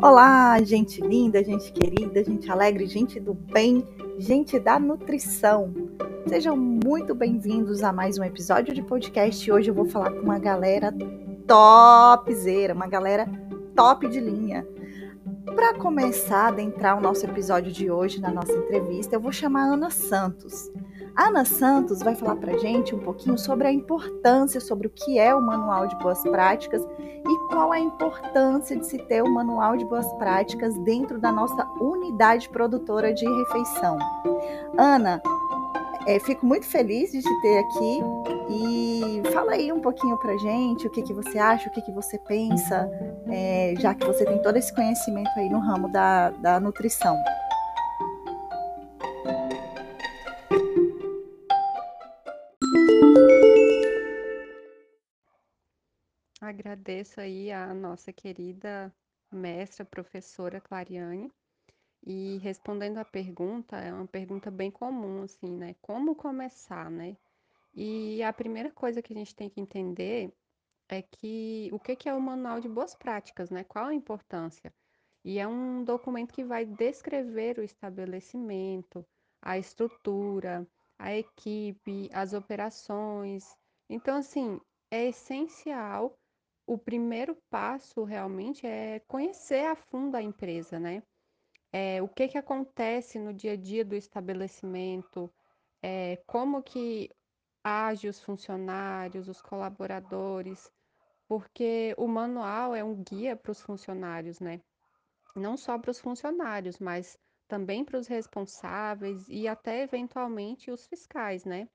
Olá, gente linda, gente querida, gente alegre, gente do bem, gente da nutrição. Sejam muito bem-vindos a mais um episódio de podcast. Hoje eu vou falar com uma galera topzera, uma galera top de linha. Para começar a adentrar o nosso episódio de hoje na nossa entrevista, eu vou chamar a Ana Santos. Ana Santos vai falar para gente um pouquinho sobre a importância, sobre o que é o Manual de Boas Práticas e qual a importância de se ter o Manual de Boas Práticas dentro da nossa unidade produtora de refeição. Ana, é, fico muito feliz de te ter aqui e fala aí um pouquinho pra gente o que, que você acha, o que, que você pensa, é, já que você tem todo esse conhecimento aí no ramo da, da nutrição. Agradeço aí a nossa querida mestra, professora Clariane. E respondendo a pergunta, é uma pergunta bem comum, assim, né? Como começar, né? E a primeira coisa que a gente tem que entender é que o que que é o Manual de Boas Práticas, né? Qual a importância? E é um documento que vai descrever o estabelecimento, a estrutura, a equipe, as operações. Então, assim, é essencial o primeiro passo realmente é conhecer a fundo a empresa, né? É, o que que acontece no dia a dia do estabelecimento, é, como que age os funcionários, os colaboradores, porque o manual é um guia para os funcionários, né? Não só para os funcionários, mas também para os responsáveis e até eventualmente os fiscais, né?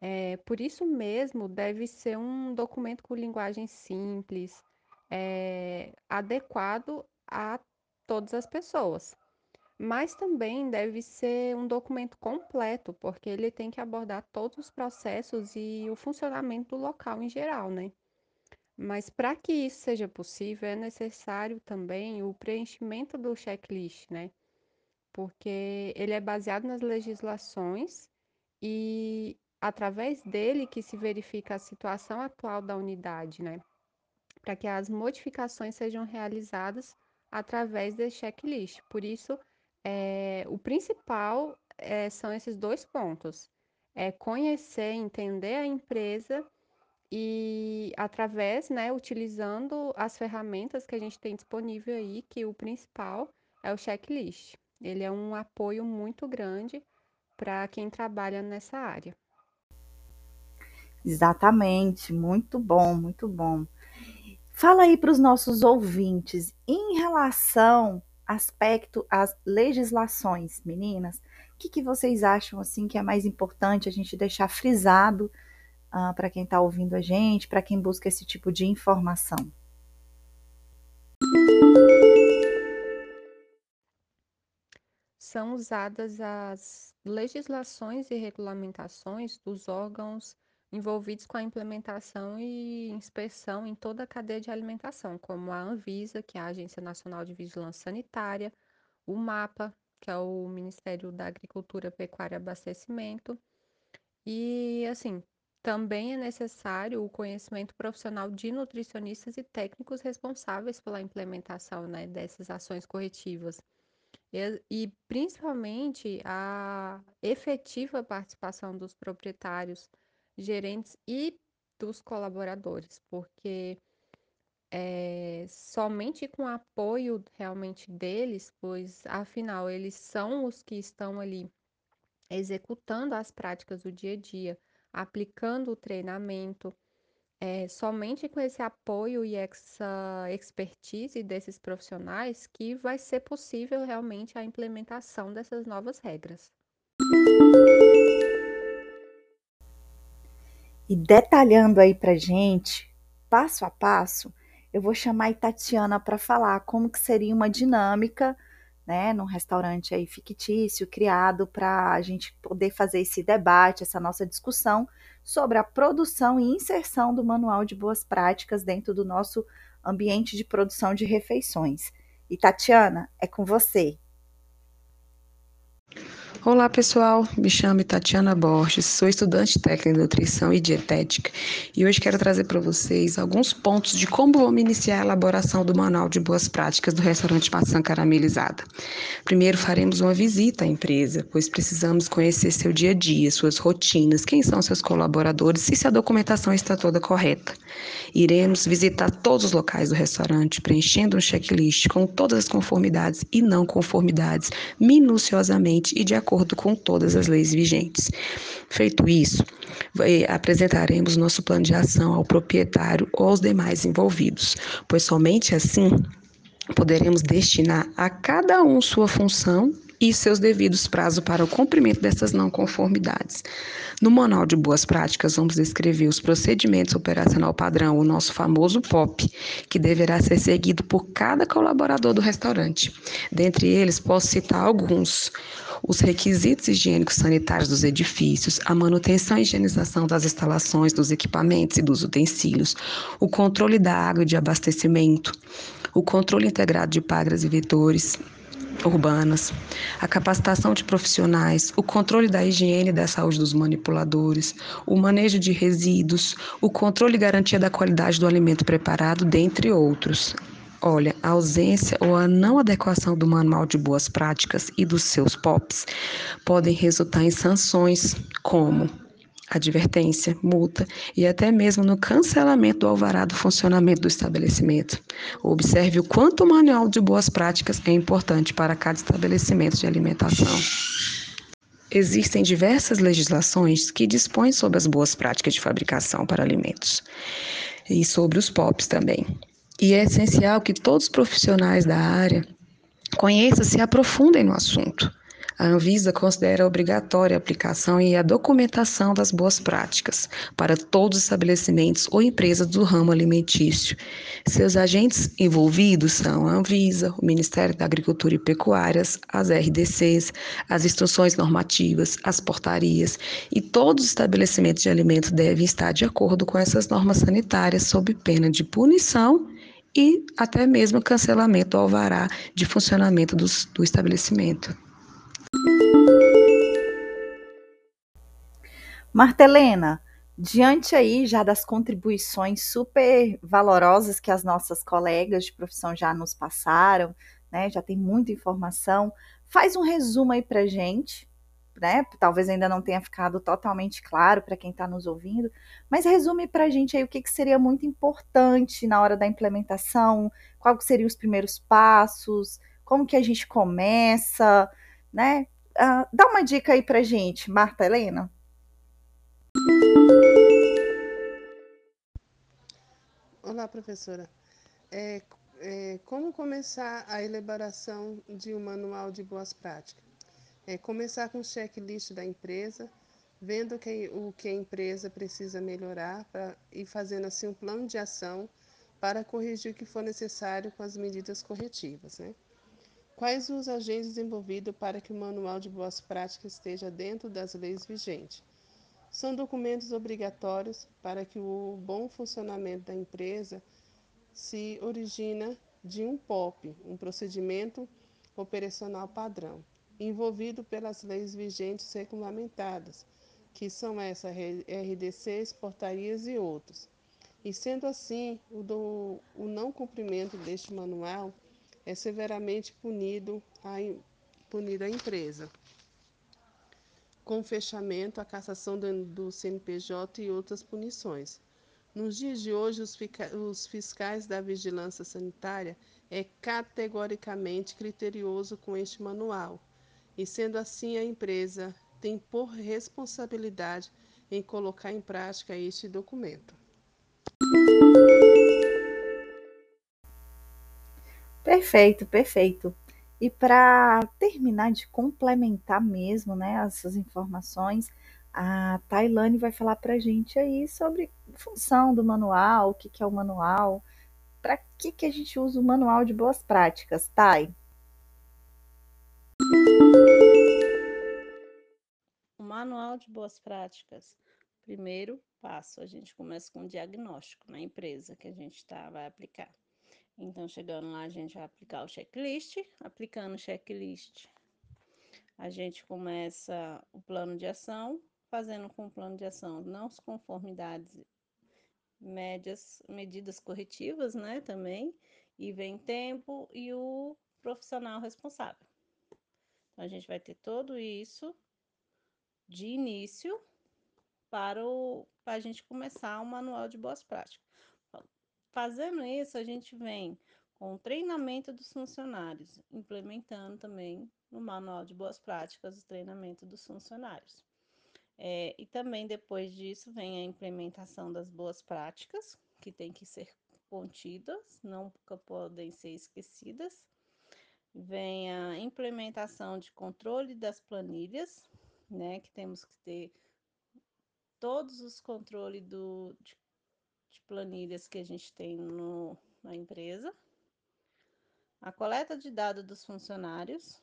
É, por isso mesmo, deve ser um documento com linguagem simples, é, adequado a todas as pessoas. Mas também deve ser um documento completo, porque ele tem que abordar todos os processos e o funcionamento do local em geral, né? Mas para que isso seja possível, é necessário também o preenchimento do checklist, né? Porque ele é baseado nas legislações e através dele que se verifica a situação atual da unidade, né? Para que as modificações sejam realizadas através desse checklist. Por isso, é, o principal é, são esses dois pontos: é conhecer, entender a empresa e através, né, utilizando as ferramentas que a gente tem disponível aí, que o principal é o checklist. Ele é um apoio muito grande para quem trabalha nessa área. Exatamente, muito bom, muito bom. Fala aí para os nossos ouvintes em relação aspecto às legislações, meninas. O que, que vocês acham assim que é mais importante a gente deixar frisado uh, para quem está ouvindo a gente, para quem busca esse tipo de informação? São usadas as legislações e regulamentações dos órgãos envolvidos com a implementação e inspeção em toda a cadeia de alimentação, como a Anvisa, que é a Agência Nacional de Vigilância Sanitária, o MAPA, que é o Ministério da Agricultura, Pecuária e Abastecimento. E, assim, também é necessário o conhecimento profissional de nutricionistas e técnicos responsáveis pela implementação né, dessas ações corretivas. E, e, principalmente a efetiva participação dos proprietários gerentes e dos colaboradores, porque é, somente com apoio realmente deles, pois afinal eles são os que estão ali executando as práticas do dia a dia, aplicando o treinamento. É, somente com esse apoio e essa expertise desses profissionais que vai ser possível realmente a implementação dessas novas regras. E detalhando aí para gente, passo a passo, eu vou chamar a Tatiana para falar como que seria uma dinâmica, né, num restaurante aí fictício criado para a gente poder fazer esse debate, essa nossa discussão sobre a produção e inserção do manual de boas práticas dentro do nosso ambiente de produção de refeições. E Tatiana, é com você. Olá pessoal, me chamo Tatiana Borges, sou estudante técnica de nutrição e dietética e hoje quero trazer para vocês alguns pontos de como vamos iniciar a elaboração do manual de boas práticas do restaurante Maçã Caramelizada. Primeiro faremos uma visita à empresa, pois precisamos conhecer seu dia a dia, suas rotinas, quem são seus colaboradores e se a documentação está toda correta. Iremos visitar todos os locais do restaurante, preenchendo um checklist com todas as conformidades e não conformidades, minuciosamente e de acordo acordo com todas as leis vigentes. Feito isso, apresentaremos nosso plano de ação ao proprietário ou aos demais envolvidos, pois somente assim poderemos destinar a cada um sua função e seus devidos prazos para o cumprimento dessas não conformidades. No Manual de Boas Práticas, vamos descrever os procedimentos operacional padrão, o nosso famoso POP, que deverá ser seguido por cada colaborador do restaurante. Dentre eles, posso citar alguns: os requisitos higiênicos sanitários dos edifícios, a manutenção e higienização das instalações, dos equipamentos e dos utensílios, o controle da água e de abastecimento, o controle integrado de pagras e vetores, urbanas, a capacitação de profissionais, o controle da higiene e da saúde dos manipuladores, o manejo de resíduos, o controle e garantia da qualidade do alimento preparado, dentre outros. Olha, a ausência ou a não adequação do manual de boas práticas e dos seus POPs podem resultar em sanções como advertência, multa e até mesmo no cancelamento do alvará do funcionamento do estabelecimento. Observe o quanto o manual de boas práticas é importante para cada estabelecimento de alimentação. Existem diversas legislações que dispõem sobre as boas práticas de fabricação para alimentos e sobre os POPs também. E é essencial que todos os profissionais da área conheçam e se aprofundem no assunto. A Anvisa considera obrigatória a aplicação e a documentação das boas práticas para todos os estabelecimentos ou empresas do ramo alimentício. Seus agentes envolvidos são a Anvisa, o Ministério da Agricultura e Pecuárias, as RDCs, as instruções normativas, as portarias e todos os estabelecimentos de alimentos devem estar de acordo com essas normas sanitárias sob pena de punição e até mesmo cancelamento do alvará de funcionamento do, do estabelecimento. Marta Helena, diante aí já das contribuições super valorosas que as nossas colegas de profissão já nos passaram, né, já tem muita informação, faz um resumo aí para gente né? Talvez ainda não tenha ficado totalmente claro para quem está nos ouvindo, mas resume para gente aí o que, que, seria muito importante na hora da implementação, quais seriam os primeiros passos, como que a gente começa, né? Uh, dá uma dica aí para gente, Marta Helena. Olá, professora. É, é, como começar a elaboração de um manual de boas práticas? É começar com o checklist da empresa, vendo que, o que a empresa precisa melhorar pra, e fazendo assim um plano de ação para corrigir o que for necessário com as medidas corretivas. Né? Quais os agentes envolvidos para que o manual de boas práticas esteja dentro das leis vigentes? São documentos obrigatórios para que o bom funcionamento da empresa se origina de um POP, um procedimento operacional padrão envolvido pelas leis vigentes regulamentadas, que são essa RDCs, portarias e outros. E sendo assim, o, do, o não cumprimento deste manual é severamente punido a, punido a empresa, com fechamento, a cassação do, CNPJ e outras punições. Nos dias de hoje, os, os fiscais da vigilância sanitária é categoricamente criterioso com este manual e, sendo assim, a empresa tem por responsabilidade em colocar em prática este documento. Perfeito, perfeito. E para terminar de complementar mesmo né, essas informações, a Tailane vai falar para a gente aí sobre função do manual, o que, que é o manual, para que, que a gente usa o manual de boas práticas, Thay? O manual de boas práticas. Primeiro passo, a gente começa com o diagnóstico na empresa que a gente tá, vai aplicar. Então, chegando lá, a gente vai aplicar o checklist. Aplicando o checklist, A gente começa o plano de ação, fazendo com o plano de ação não conformidades médias, medidas corretivas, né, também, e vem tempo e o profissional responsável. Então, a gente vai ter tudo isso de início para, o, para a gente começar o manual de boas práticas. Fazendo isso, a gente vem com o treinamento dos funcionários, implementando também no manual de boas práticas o treinamento dos funcionários. É, e também depois disso vem a implementação das boas práticas, que tem que ser contidas, nunca podem ser esquecidas. Vem a implementação de controle das planilhas, né, que temos que ter todos os controles do, de, de planilhas que a gente tem no, na empresa. A coleta de dados dos funcionários,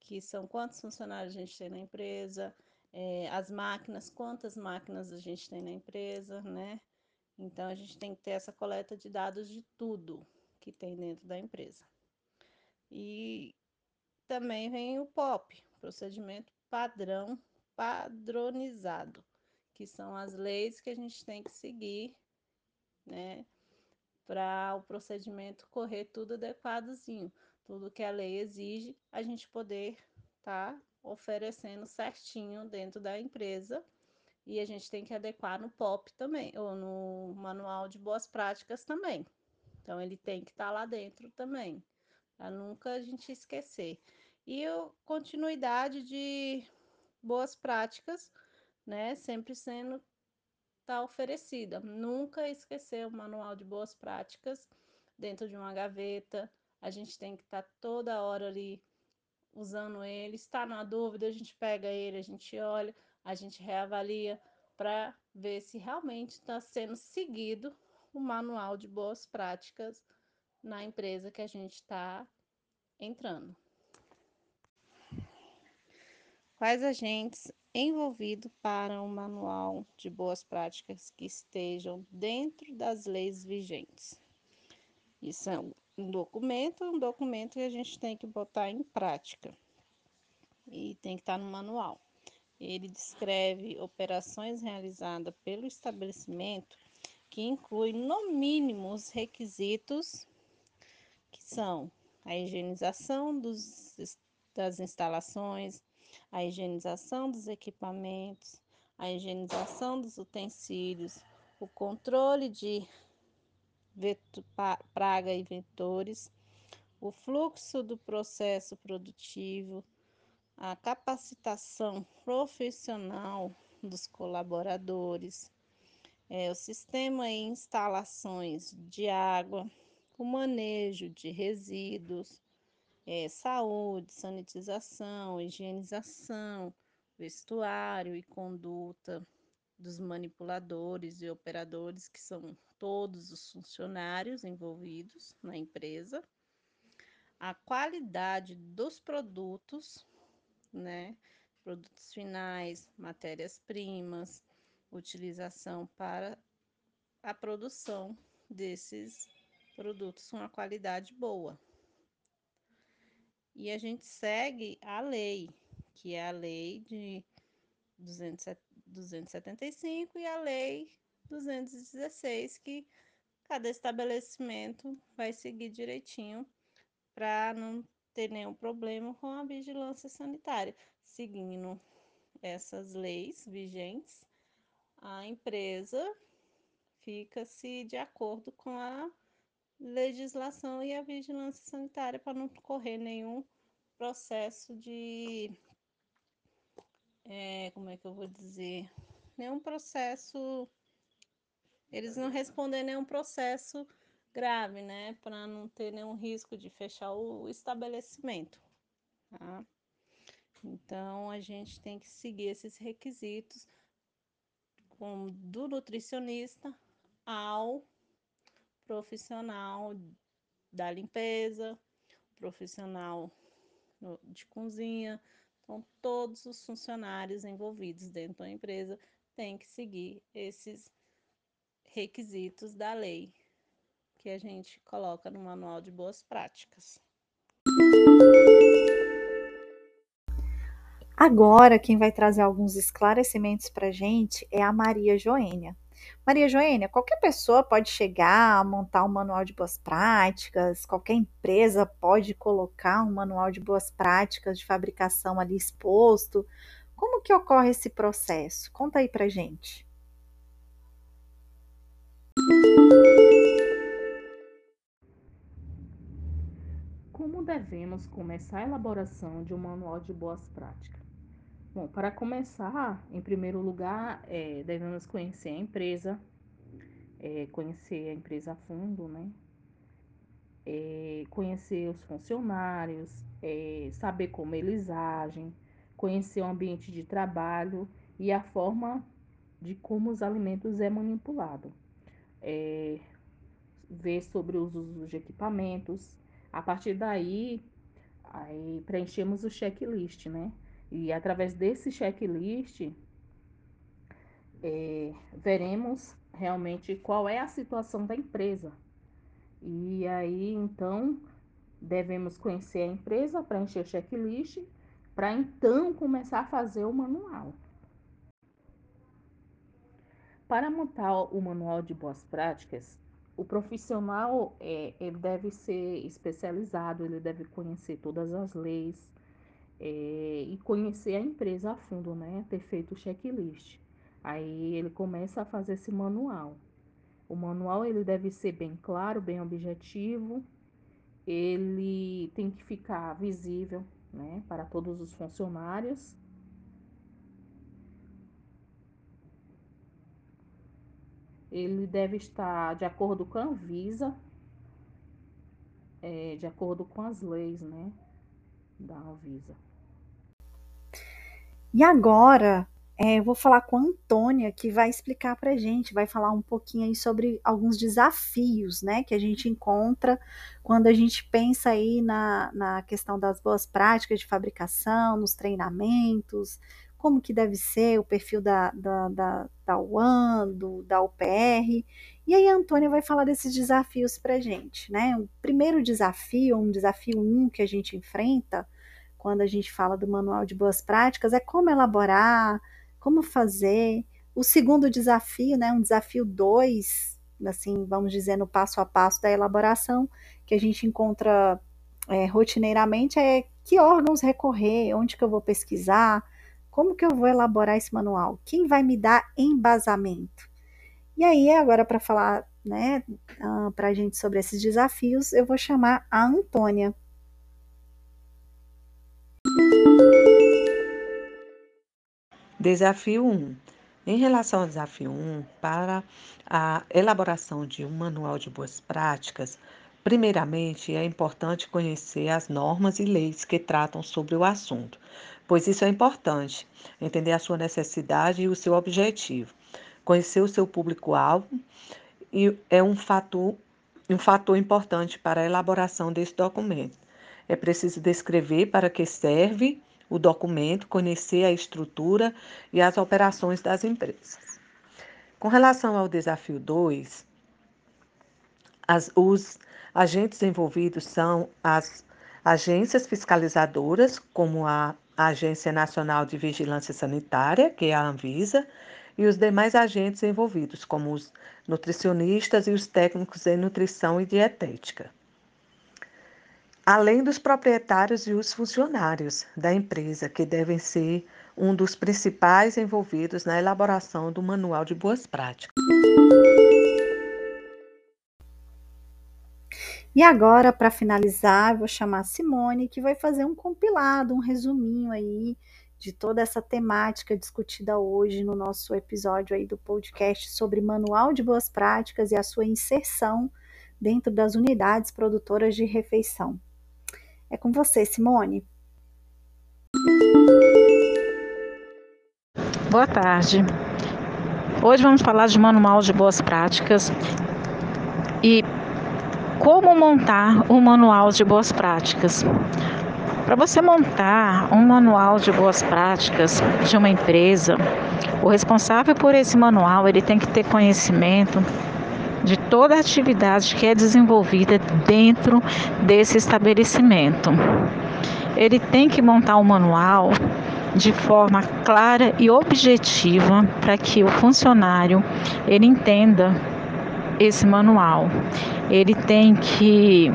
que são quantos funcionários a gente tem na empresa, é, as máquinas, quantas máquinas a gente tem na empresa, né? Então, a gente tem que ter essa coleta de dados de tudo que tem dentro da empresa. E também vem o POP, procedimento padrão padronizado, que são as leis que a gente tem que seguir, né? Para o procedimento correr tudo adequadozinho, tudo que a lei exige, a gente poder estar tá oferecendo certinho dentro da empresa. E a gente tem que adequar no POP também, ou no manual de boas práticas também. Então, ele tem que estar tá lá dentro também, para nunca a gente esquecer. E o, continuidade de boas práticas, né? Sempre sendo tá oferecida. Nunca esquecer o manual de boas práticas dentro de uma gaveta. A gente tem que estar tá toda hora ali usando ele. Está na dúvida, a gente pega ele, a gente olha, a gente reavalia para ver se realmente está sendo seguido o manual de boas práticas na empresa que a gente está entrando. Quais agentes envolvidos para um manual de boas práticas que estejam dentro das leis vigentes? Isso é um documento, um documento que a gente tem que botar em prática e tem que estar no manual. Ele descreve operações realizadas pelo estabelecimento que inclui no mínimo os requisitos que são a higienização dos, das instalações, a higienização dos equipamentos, a higienização dos utensílios, o controle de praga e vetores, o fluxo do processo produtivo, a capacitação profissional dos colaboradores, é, o sistema e instalações de água, o manejo de resíduos, é, saúde, sanitização, higienização, vestuário e conduta dos manipuladores e operadores, que são todos os funcionários envolvidos na empresa, a qualidade dos produtos, né? Produtos finais, matérias-primas, utilização para a produção desses produtos com uma qualidade boa. E a gente segue a lei, que é a lei de 275 e a lei 216, que cada estabelecimento vai seguir direitinho para não ter nenhum problema com a vigilância sanitária. Seguindo essas leis vigentes, a empresa fica-se de acordo com a legislação e a vigilância sanitária para não correr nenhum processo de. É, como é que eu vou dizer? Nenhum processo. Eles não respondem nenhum processo grave, né? Para não ter nenhum risco de fechar o estabelecimento. Tá? Então, a gente tem que seguir esses requisitos do nutricionista ao profissional da limpeza, profissional de cozinha. Então, todos os funcionários envolvidos dentro da empresa têm que seguir esses requisitos da lei que a gente coloca no manual de boas práticas. Agora, quem vai trazer alguns esclarecimentos para a gente é a Maria Joênia. Maria Joênia, qualquer pessoa pode chegar, montar um manual de boas práticas, qualquer empresa pode colocar um manual de boas práticas de fabricação ali exposto. Como que ocorre esse processo? Conta aí pra gente. Como devemos começar a elaboração de um manual de boas práticas? Bom, para começar, em primeiro lugar, é, devemos conhecer a empresa, é, conhecer a empresa a fundo, né? É, conhecer os funcionários, saber como eles agem, conhecer o ambiente de trabalho e a forma de como os alimentos é manipulado. Ver sobre os usos de equipamentos. A partir daí, aí preenchemos o checklist, né? E através desse checklist, é, veremos realmente qual é a situação da empresa. E aí, então, devemos conhecer a empresa, preencher o checklist, para então começar a fazer o manual. Para montar o manual de boas práticas, o profissional é, ele deve ser especializado, ele deve conhecer todas as leis, é, e conhecer a empresa a fundo, né? Ter feito o checklist. Aí ele começa a fazer esse manual. O manual ele deve ser bem claro, bem objetivo. Ele tem que ficar visível, né, para todos os funcionários. Ele deve estar de acordo com a Anvisa, é, de acordo com as leis, né, da Anvisa. E agora, é, eu vou falar com a Antônia, que vai explicar para a gente, vai falar um pouquinho aí sobre alguns desafios, né, que a gente encontra quando a gente pensa aí na, na questão das boas práticas de fabricação, nos treinamentos, como que deve ser o perfil da, da, da, da UAN, do, da UPR. E aí a Antônia vai falar desses desafios para a gente, né? O primeiro desafio, um desafio um que a gente enfrenta, quando a gente fala do manual de boas práticas, é como elaborar, como fazer. O segundo desafio, né, um desafio dois, assim, vamos dizer, no passo a passo da elaboração, que a gente encontra é, rotineiramente, é que órgãos recorrer, onde que eu vou pesquisar, como que eu vou elaborar esse manual, quem vai me dar embasamento. E aí, agora para falar né, ah, para a gente sobre esses desafios, eu vou chamar a Antônia. Desafio 1. Em relação ao desafio 1, para a elaboração de um manual de boas práticas, primeiramente é importante conhecer as normas e leis que tratam sobre o assunto, pois isso é importante, entender a sua necessidade e o seu objetivo. Conhecer o seu público-alvo é um fator, um fator importante para a elaboração desse documento. É preciso descrever para que serve o documento, conhecer a estrutura e as operações das empresas. Com relação ao desafio 2, os agentes envolvidos são as agências fiscalizadoras, como a Agência Nacional de Vigilância Sanitária, que é a Anvisa, e os demais agentes envolvidos, como os nutricionistas e os técnicos em nutrição e dietética além dos proprietários e os funcionários da empresa, que devem ser um dos principais envolvidos na elaboração do manual de boas práticas. E agora, para finalizar, vou chamar a Simone, que vai fazer um compilado, um resuminho aí de toda essa temática discutida hoje no nosso episódio aí do podcast sobre manual de boas práticas e a sua inserção dentro das unidades produtoras de refeição. É com você, Simone. Boa tarde. Hoje vamos falar de manual de boas práticas e como montar um manual de boas práticas. Para você montar um manual de boas práticas de uma empresa, o responsável por esse manual ele tem que ter conhecimento de toda a atividade que é desenvolvida dentro desse estabelecimento. Ele tem que montar um manual de forma clara e objetiva para que o funcionário ele entenda esse manual. Ele tem que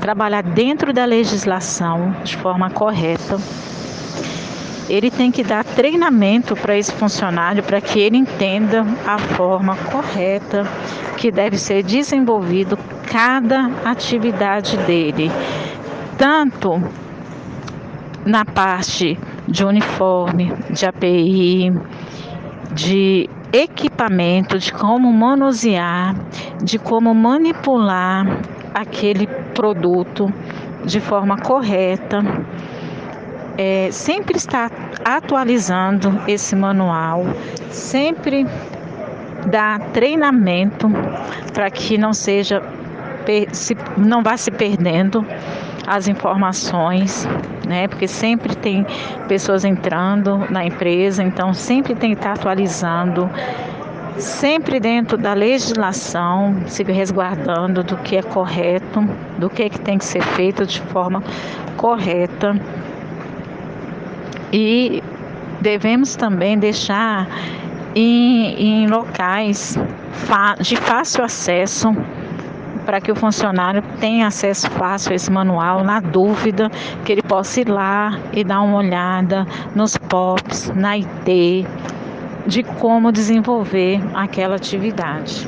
trabalhar dentro da legislação de forma correta. Ele tem que dar treinamento para esse funcionário para que ele entenda a forma correta que deve ser desenvolvido cada atividade dele, tanto na parte de uniforme, de API, de equipamento, de como manusear, de como manipular aquele produto de forma correta. É, sempre está atualizando esse manual, sempre dá treinamento para que não seja se, não vá se perdendo as informações, né? Porque sempre tem pessoas entrando na empresa, então sempre tem que estar atualizando, sempre dentro da legislação, se resguardando do que é correto, do que, é que tem que ser feito de forma correta. E devemos também deixar em, em locais de fácil acesso para que o funcionário tenha acesso fácil a esse manual, na dúvida, que ele possa ir lá e dar uma olhada nos POPs, na IT, de como desenvolver aquela atividade.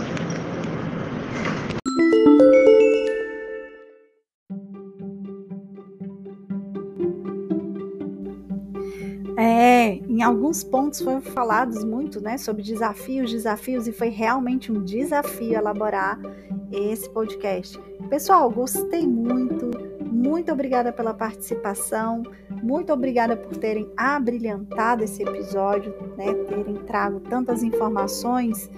Alguns pontos foram falados muito, né, sobre desafios, desafios, e foi realmente um desafio elaborar esse podcast. Pessoal, gostei muito. Muito obrigada pela participação. Muito obrigada por terem abrilhantado esse episódio, né? Terem trago tantas informações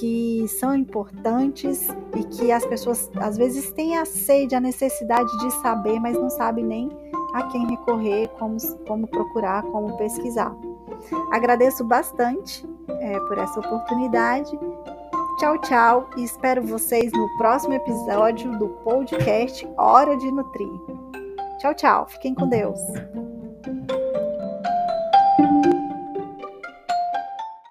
que são importantes e que as pessoas às vezes têm a sede, a necessidade de saber, mas não sabem nem a quem recorrer, como, como procurar, como pesquisar. Agradeço bastante é, por essa oportunidade Tchau, tchau e espero vocês no próximo episódio do podcast Hora de Nutrir. Tchau, tchau. Fiquem com Deus.